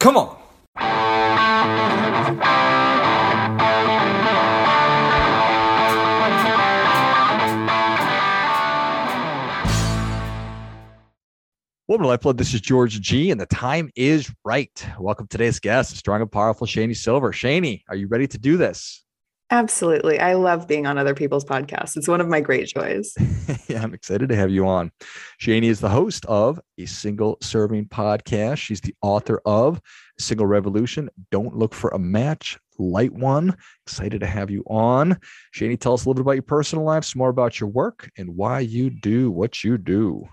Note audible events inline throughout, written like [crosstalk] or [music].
Come on. Welcome to Lifeblood. This is George G, and the time is right. Welcome to today's guest, strong and powerful Shani Silver. Shani, are you ready to do this? Absolutely. I love being on other people's podcasts. It's one of my great joys. [laughs] yeah, I'm excited to have you on. Shani is the host of a single serving podcast. She's the author of Single Revolution. Don't look for a match, light one. Excited to have you on. Shani, tell us a little bit about your personal life, some more about your work, and why you do what you do.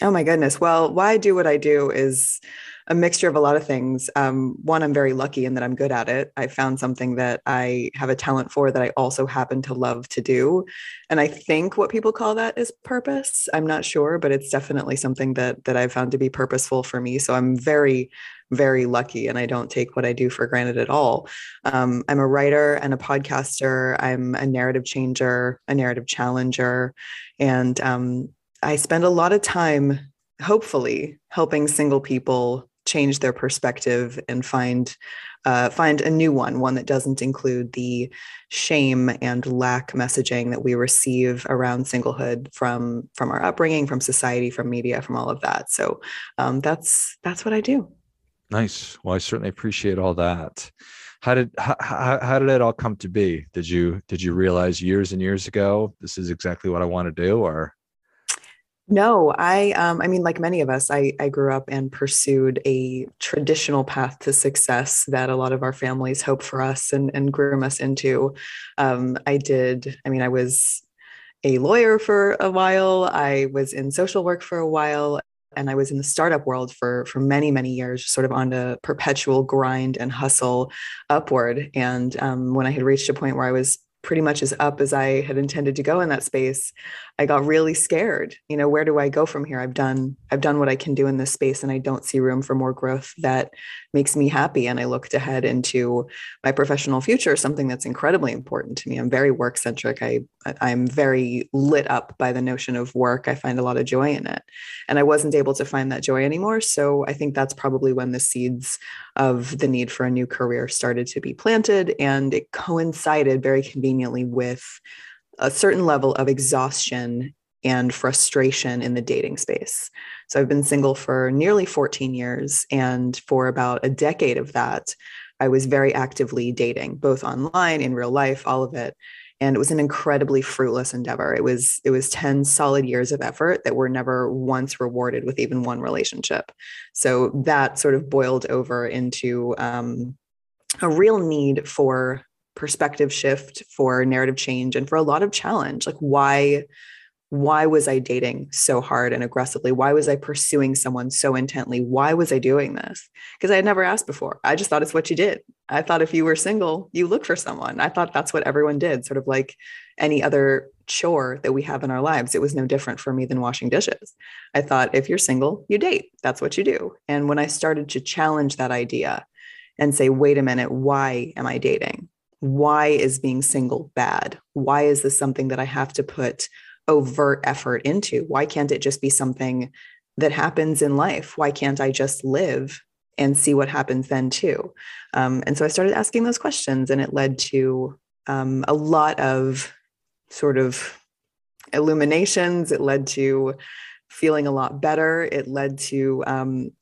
Oh my goodness. Well, why I do what I do is a mixture of a lot of things. Um, one, I'm very lucky in that I'm good at it. I found something that I have a talent for that I also happen to love to do. And I think what people call that is purpose. I'm not sure, but it's definitely something that that I've found to be purposeful for me. So I'm very, very lucky and I don't take what I do for granted at all. Um, I'm a writer and a podcaster. I'm a narrative changer, a narrative challenger. And um, I spend a lot of time, hopefully, helping single people change their perspective and find uh, find a new one, one that doesn't include the shame and lack messaging that we receive around singlehood from from our upbringing, from society, from media, from all of that. So um, that's that's what I do. Nice. Well, I certainly appreciate all that. How did how, how did it all come to be? Did you did you realize years and years ago this is exactly what I want to do, or no, I um, I mean, like many of us, I I grew up and pursued a traditional path to success that a lot of our families hope for us and and groom us into. Um, I did. I mean, I was a lawyer for a while. I was in social work for a while, and I was in the startup world for for many many years, sort of on a perpetual grind and hustle upward. And um, when I had reached a point where I was pretty much as up as I had intended to go in that space, I got really scared. You know, where do I go from here? I've done I've done what I can do in this space and I don't see room for more growth that makes me happy and I looked ahead into my professional future, something that's incredibly important to me. I'm very work centric. I I'm very lit up by the notion of work. I find a lot of joy in it. And I wasn't able to find that joy anymore, so I think that's probably when the seeds of the need for a new career started to be planted and it coincided very conveniently with a certain level of exhaustion and frustration in the dating space. So I've been single for nearly 14 years. And for about a decade of that, I was very actively dating, both online, in real life, all of it. And it was an incredibly fruitless endeavor. It was it was 10 solid years of effort that were never once rewarded with even one relationship. So that sort of boiled over into um, a real need for perspective shift for narrative change and for a lot of challenge. Like why why was i dating so hard and aggressively? Why was i pursuing someone so intently? Why was i doing this? Because i had never asked before. I just thought it's what you did. I thought if you were single you look for someone. I thought that's what everyone did sort of like any other chore that we have in our lives. It was no different for me than washing dishes. I thought if you're single you date. That's what you do. And when i started to challenge that idea and say wait a minute why am i dating why is being single bad? Why is this something that I have to put overt effort into? Why can't it just be something that happens in life? Why can't I just live and see what happens then too? Um, and so I started asking those questions, and it led to um, a lot of sort of illuminations. It led to feeling a lot better. It led to um,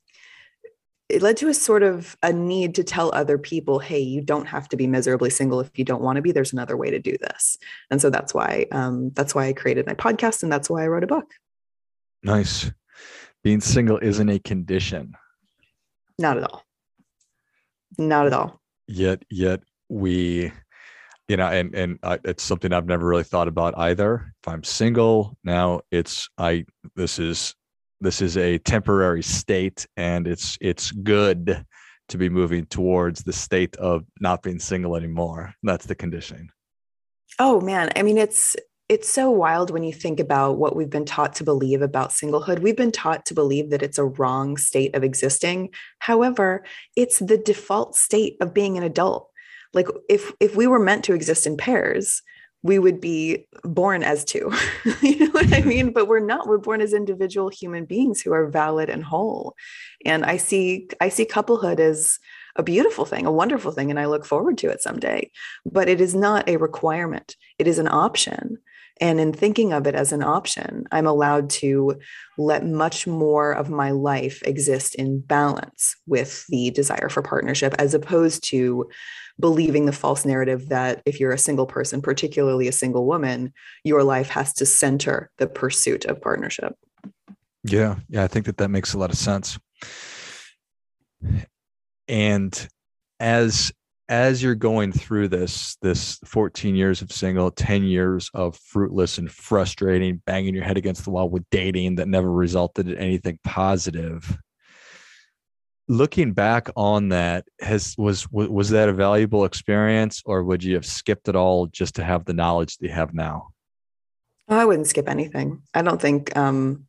it led to a sort of a need to tell other people hey you don't have to be miserably single if you don't want to be. There's another way to do this. And so that's why um, that's why i created my podcast and that's why i wrote a book. Nice. Being single isn't a condition. Not at all. Not at all. Yet yet we you know and and I, it's something i've never really thought about either. If i'm single now it's i this is this is a temporary state and it's it's good to be moving towards the state of not being single anymore that's the conditioning oh man i mean it's it's so wild when you think about what we've been taught to believe about singlehood. We've been taught to believe that it's a wrong state of existing. However, it's the default state of being an adult. Like if if we were meant to exist in pairs, we would be born as two. [laughs] you know what I mean? But we're not. We're born as individual human beings who are valid and whole. And I see I see couplehood as a beautiful thing, a wonderful thing, and I look forward to it someday. But it is not a requirement. It is an option. And in thinking of it as an option, I'm allowed to let much more of my life exist in balance with the desire for partnership, as opposed to believing the false narrative that if you're a single person, particularly a single woman, your life has to center the pursuit of partnership. Yeah. Yeah. I think that that makes a lot of sense. And as as you're going through this this 14 years of single 10 years of fruitless and frustrating banging your head against the wall with dating that never resulted in anything positive looking back on that has was was that a valuable experience or would you have skipped it all just to have the knowledge that you have now oh, i wouldn't skip anything i don't think um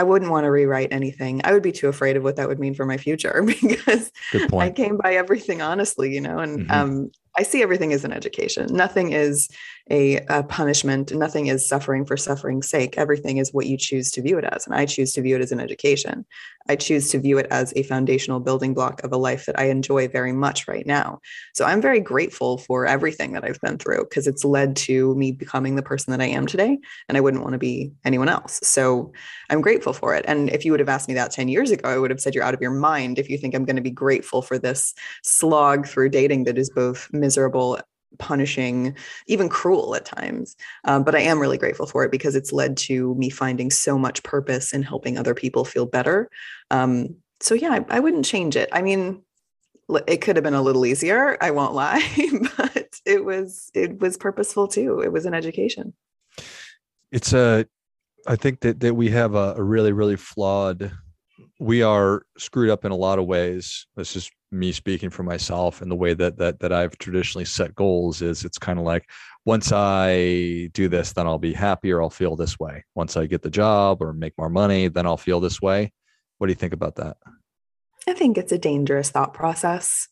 I wouldn't want to rewrite anything. I would be too afraid of what that would mean for my future [laughs] because I came by everything honestly, you know, and mm-hmm. um, I see everything as an education. Nothing is a, a, punishment. Nothing is suffering for suffering's sake. Everything is what you choose to view it as. And I choose to view it as an education. I choose to view it as a foundational building block of a life that I enjoy very much right now. So I'm very grateful for everything that I've been through because it's led to me becoming the person that I am today. And I wouldn't want to be anyone else. So I'm grateful for it. And if you would have asked me that 10 years ago, I would have said, You're out of your mind if you think I'm going to be grateful for this slog through dating that is both miserable punishing, even cruel at times. Um, but I am really grateful for it because it's led to me finding so much purpose in helping other people feel better. Um, so yeah, I, I, wouldn't change it. I mean, it could have been a little easier. I won't lie, [laughs] but it was it was purposeful too. It was an education. It's a. I think that that we have a, a really really flawed. We are screwed up in a lot of ways. This is me speaking for myself and the way that that that I've traditionally set goals is it's kind of like once I do this, then I'll be happier. I'll feel this way. Once I get the job or make more money, then I'll feel this way. What do you think about that? I think it's a dangerous thought process.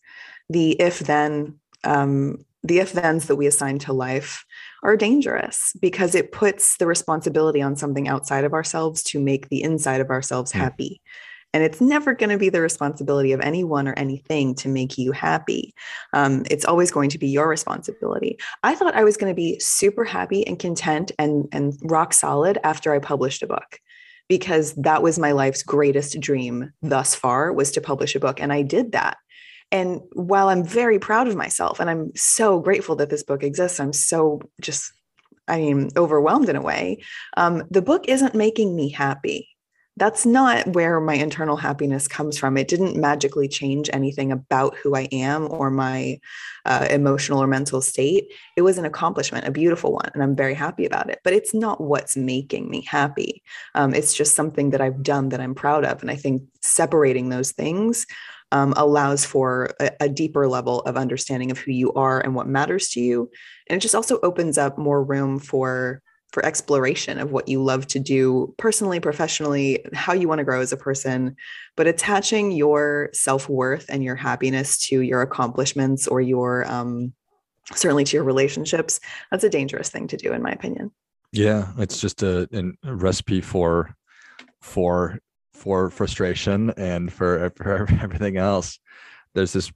The if then, um, the if thens that we assign to life are dangerous because it puts the responsibility on something outside of ourselves to make the inside of ourselves mm. And it's never going to be the responsibility of anyone or anything to make you happy. Um, it's always going to be your responsibility. I thought I was going to be super happy and content and, and rock solid after I published a book because that was my life's greatest dream thus far was to publish a book and i did that and while i'm very proud of myself and i'm so grateful that this book exists i'm so just i mean overwhelmed in a way um, the book isn't making me happy that's not where my internal happiness comes from. It didn't magically change anything about who I am or my uh, emotional or mental state. It was an accomplishment, a beautiful one, and I'm very happy about it. But it's not what's making me happy. Um, it's just something that I've done that I'm proud of. And I think separating those things um, allows for a, a deeper level of understanding of who you are and what matters to you. And it just also opens up more room for for exploration of what you love to do personally, professionally, how you want to grow as a person, but attaching your self worth and your happiness to your accomplishments or your, um, certainly to your relationships, that's a dangerous thing to do, in my opinion. Yeah, it's just a, a recipe for for for frustration and for, for [laughs] everything else. There's this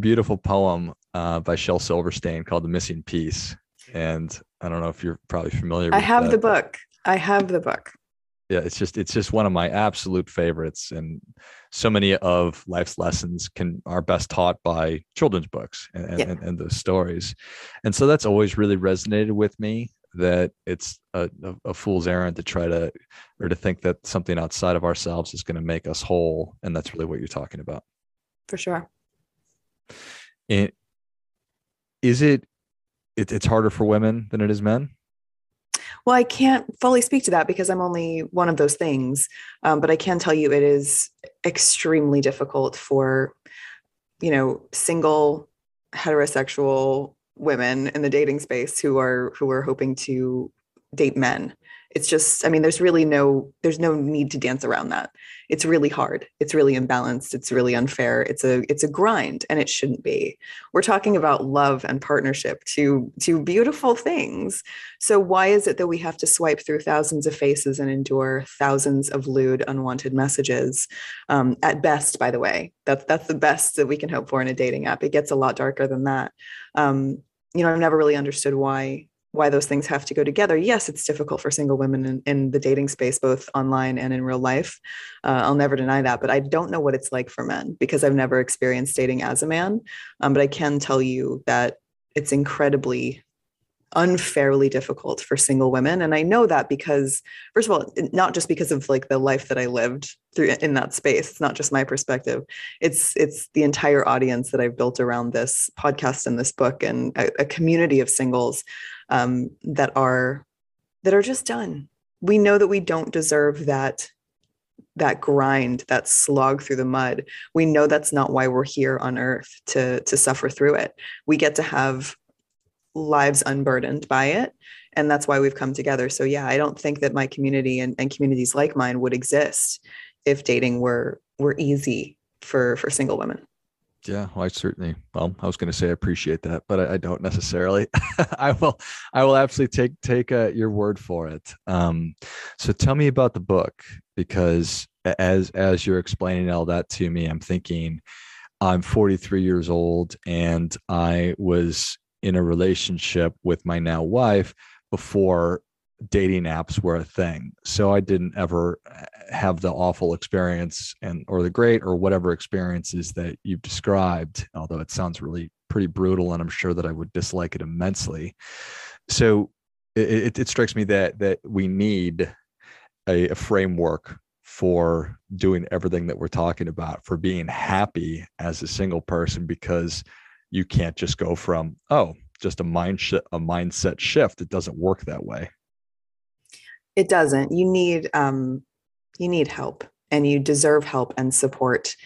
beautiful poem uh, by Shel Silverstein called "The Missing Piece," and I don't know if you're probably familiar. I have that. the book. I have the book. Yeah, it's just it's just one of my absolute favorites, and so many of life's lessons can are best taught by children's books and yeah. and, and the stories, and so that's always really resonated with me. That it's a, a, a fool's errand to try to or to think that something outside of ourselves is going to make us whole, and that's really what you're talking about. For sure. And is it it, it's harder for women than it is men? Well, I can't fully speak to that because I'm only one of those things. Um, but I can tell you it is extremely difficult for, you know, single heterosexual women in the dating space who are who are hoping to date men it's just i mean there's really no there's no need to dance around that. It's really hard. It's really imbalanced. It's really unfair. It's a it's a grind and it shouldn't be. We're talking about love and partnership two two beautiful things. So why is it that we have to swipe through thousands of faces and endure thousands of lewd unwanted messages? Um, at best by the way that's that's the best that we can hope for in a dating app. It gets a lot darker than that. Um, you know i've never really understood why why those things have to go together. Yes, it's difficult for single women in, in the dating space, both online and in real life. Uh, I'll never deny that, but I don't know what it's like for men because I've never experienced dating as a man. Um, but I can tell you that it's incredibly unfairly difficult for single women and i know that because first of all not just because of like the life that i lived through in that space it's not just my perspective it's it's the entire audience that i've built around this podcast and this book and a, a community of singles um, that are that are just done. We know that we don't deserve that that grind, that slog through the mud. We know that's not why we're here on earth to to suffer through it. We get to have lives unburdened by it and that's why we've come together so yeah i don't think that my community and, and communities like mine would exist if dating were were easy for for single women yeah, well, I certainly. Well, I was going to say I appreciate that, but I, I don't necessarily. [laughs] I will. I will absolutely take take uh, your word for it. Um, so tell me about the book because as as you're explaining all that to me, I'm thinking I'm 43 years old and I was in a relationship with my now wife before dating apps were a thing. So I didn't ever have the awful experience and or the great or whatever experiences that you've described, although it sounds really pretty brutal and I'm sure that I would dislike it immensely. So it, it strikes me that that we need a, a framework for doing everything that we're talking about for being happy as a single person because you can't just go from oh just a mind sh- a mindset shift. It doesn't work that way. It doesn't. You need um you need help and you deserve help and support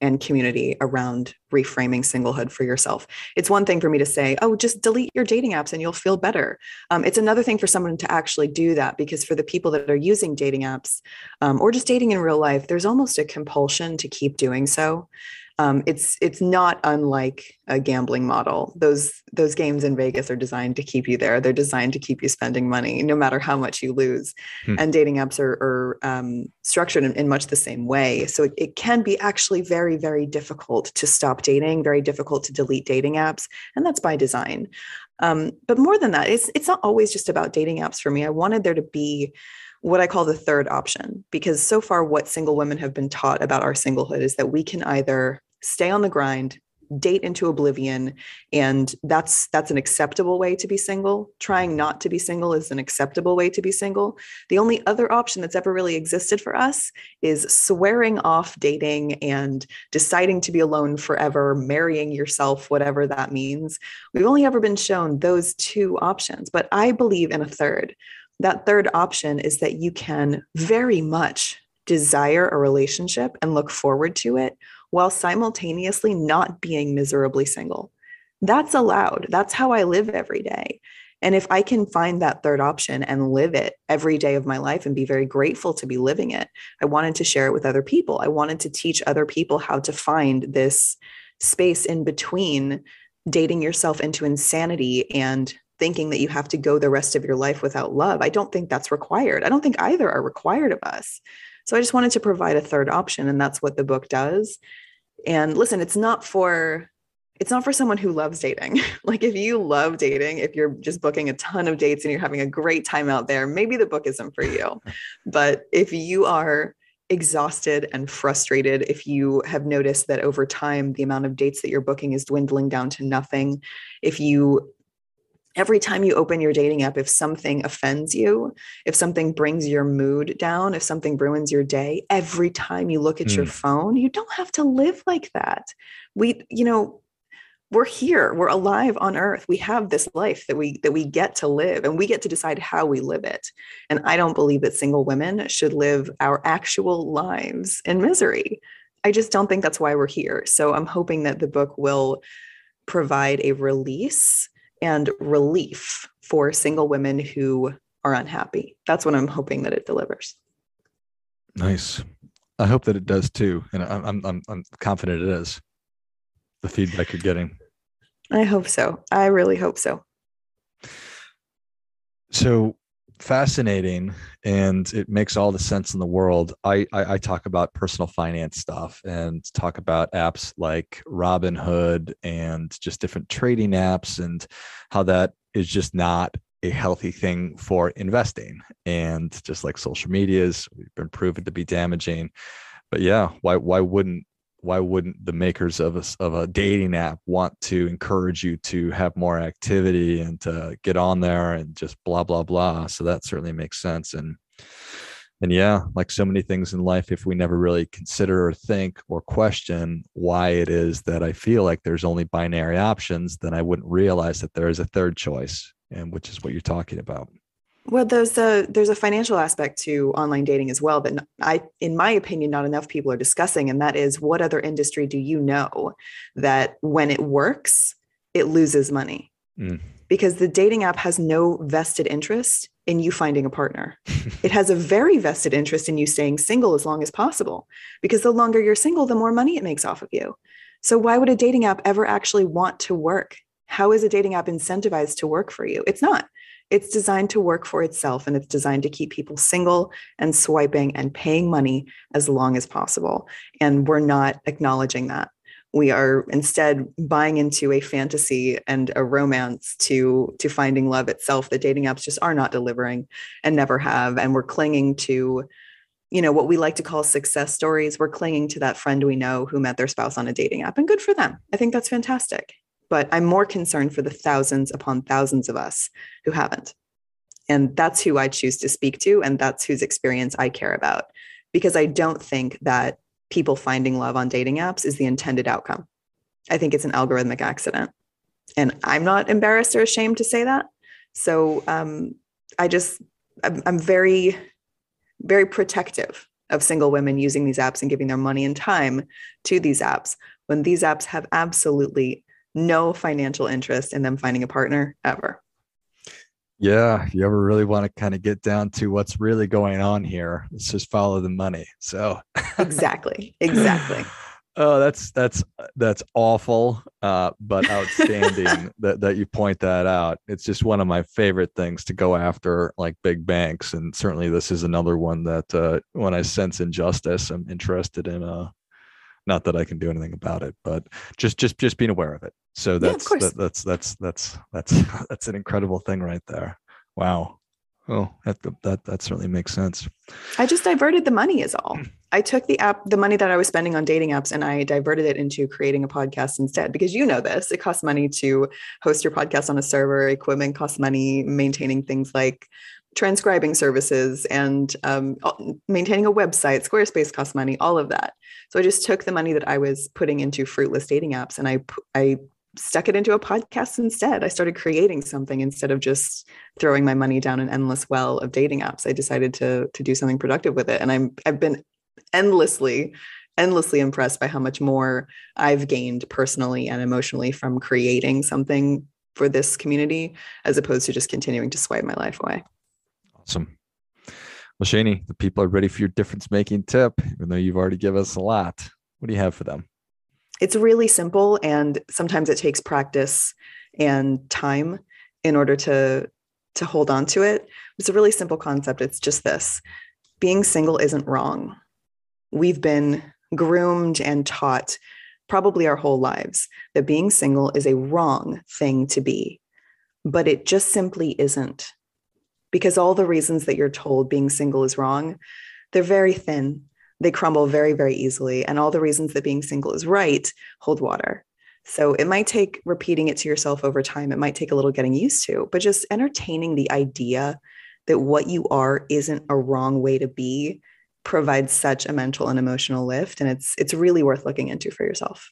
and community around reframing singlehood for yourself. It's one thing for me to say, oh, just delete your dating apps and you'll feel better. Um, it's another thing for someone to actually do that because for the people that are using dating apps um, or just dating in real life, there's almost a compulsion to keep doing so um, it's it's not unlike a gambling model. Those those games in Vegas are designed to keep you there. They're designed to keep you spending money, no matter how much you lose. Hmm. And dating apps are, are um, structured in, in, much the same way. So it, it can be actually very very difficult to stop dating, very difficult to delete dating apps, and that's by design. Um, but more than that, it's it's not always just about dating apps for me. I wanted there to be what I call the third option, because so far, what single women have been taught about our singlehood is that we can either stay on the grind date into oblivion and that's that's an acceptable way to be single. Trying not to be single is an acceptable way to be single. The only other option that's ever really existed for us is swearing off dating and deciding to be alone forever marrying yourself whatever that means. We've only ever been shown those two options but i believe in a third. That third option is that you can very much desire a relationship and look forward to it while simultaneously not being miserably single. That's allowed. That's how I live every day. And if I can find that third option and live it every day of my life and be very grateful to be living it, I wanted to share it with other people. I wanted to teach other people how to find this space in between dating yourself into insanity and thinking that you have to go the rest of your life without love. I don't think that's required. I don't think either are required of us. So I just wanted to provide a third option, and that's what the book does. And listen, it's not for it's not for someone who loves dating. [laughs] like if you love dating, if you're just booking a ton of dates and you're having a great time out there, maybe the book isn't for you. [laughs] but if you are exhausted and frustrated, if you have noticed that over time the amount of dates that you're booking is dwindling down to nothing, if you every time you open your dating app, if something offends you, if something brings your mood down, if something ruins your day, every time you look at mm. your hmm. phone, you don't have to live like that. We, you know, we're here we're alive on earth we have this life that we that we get to live and we get to decide how we live it and i don't believe that single women should live our actual lives in misery i just don't think that's why we're here so i'm hoping that the book will provide a release and relief for single women who are unhappy. That's what I'm hoping that it delivers. Nice. I hope that it does too, and I'm I'm I'm confident it is. The feedback you're getting. I hope so. I really hope so. So fascinating, and it makes all the sense in the world. I, I I talk about personal finance stuff and talk about apps like Robinhood and just different trading apps and how that is just not a healthy thing for investing. And just like social medias, we've been proven to be damaging. But yeah, why why wouldn't why wouldn't the makers of a, of a dating app want to encourage you to have more activity and to get on there and just blah blah blah? So that certainly makes sense. And and yeah like so many things in life if we never really consider or think or question why it is that i feel like there's only binary options then i wouldn't realize that there is a third choice and which is what you're talking about well there's a there's a financial aspect to online dating as well that i in my opinion not enough people are discussing and that is what other industry do you know that when it works it loses money mm. because the dating app has no vested interest in you finding a partner [laughs] it has a very vested interest in you staying single as long as possible because the longer you're single the more money it makes off of you so why would a dating app ever actually want to work how is a dating app incentivized to work for you? It's not. It's designed to work for itself and it's designed to keep people single and swiping and paying money as long as possible. And we're not acknowledging that. We are instead buying into a fantasy and a romance to, to finding love itself that dating apps just are not delivering and never have. And we're clinging to you know what we like to call success stories we're clinging to that friend we know who met their spouse on a dating app and good for them i think that's fantastic but I'm more concerned for the thousands upon thousands of us who haven't. And that's who I choose to speak to. And that's whose experience I care about. Because I don't think that people finding love on dating apps is the intended outcome. I think it's an algorithmic accident. And I'm not embarrassed or ashamed to say that. So um, I just, I'm, I'm very, very protective of single women using these apps and giving their money and time to these apps when these apps have absolutely no financial interest in them finding a partner ever. Yeah, If you ever really want to kind of get down to what's really going on here? Let's just follow the money. So exactly, [laughs] exactly. Oh, that's that's that's awful, uh, but [laughs] outstanding that that you point that out. It's just one of my favorite things to go after, like big banks, and certainly this is another one that uh, when I sense injustice, I'm interested in uh, not that I can do anything about it, but just just just being aware of it. So that's yeah, that, that's that's that's that's [laughs] that's an incredible thing right there. Wow. Oh, that, that that certainly makes sense. I just diverted the money is all. [clears throat] I took the app, the money that I was spending on dating apps, and I diverted it into creating a podcast instead. Because you know this, it costs money to host your podcast on a server. Equipment costs money. Maintaining things like transcribing services and um, maintaining a website, Squarespace costs money. All of that. So I just took the money that I was putting into fruitless dating apps and I I stuck it into a podcast instead. I started creating something instead of just throwing my money down an endless well of dating apps. I decided to to do something productive with it and I'm I've been endlessly endlessly impressed by how much more I've gained personally and emotionally from creating something for this community as opposed to just continuing to swipe my life away. Awesome. Well, Shani, the people are ready for your difference making tip, even though you've already given us a lot. What do you have for them? It's really simple, and sometimes it takes practice and time in order to to hold on to it. It's a really simple concept. It's just this being single isn't wrong. We've been groomed and taught probably our whole lives that being single is a wrong thing to be, but it just simply isn't because all the reasons that you're told being single is wrong, they're very thin. They crumble very, very easily. And all the reasons that being single is right hold water. So it might take repeating it to yourself over time. It might take a little getting used to, but just entertaining the idea that what you are isn't a wrong way to be provides such a mental and emotional lift. And it's it's really worth looking into for yourself.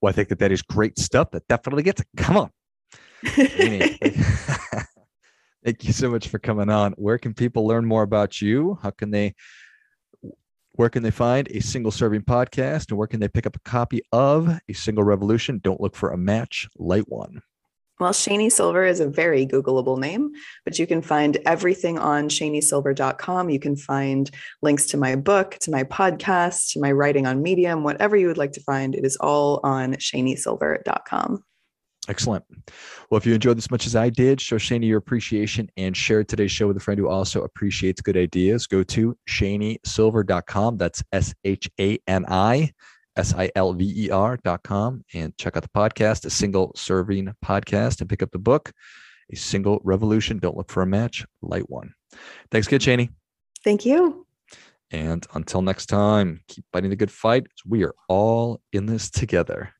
Well, I think that that is great stuff. That definitely gets it. Come on. [laughs] [laughs] Thank you so much for coming on. Where can people learn more about you? How can they where can they find a single serving podcast and where can they pick up a copy of a single revolution don't look for a match light one Well, Shani Silver is a very Googleable name, but you can find everything on shanisilver.com. You can find links to my book, to my podcast, to my writing on Medium, whatever you would like to find. It is all on shanisilver.com. Excellent. Well, if you enjoyed this much as I did, show Shani your appreciation and share today's show with a friend who also appreciates good ideas. Go to shanisilver.com. That's S H A N I S I L V E R dot com and check out the podcast, a single serving podcast, and pick up the book, A Single Revolution. Don't look for a match, light one. Thanks, kid Shani. Thank you. And until next time, keep fighting the good fight. We are all in this together.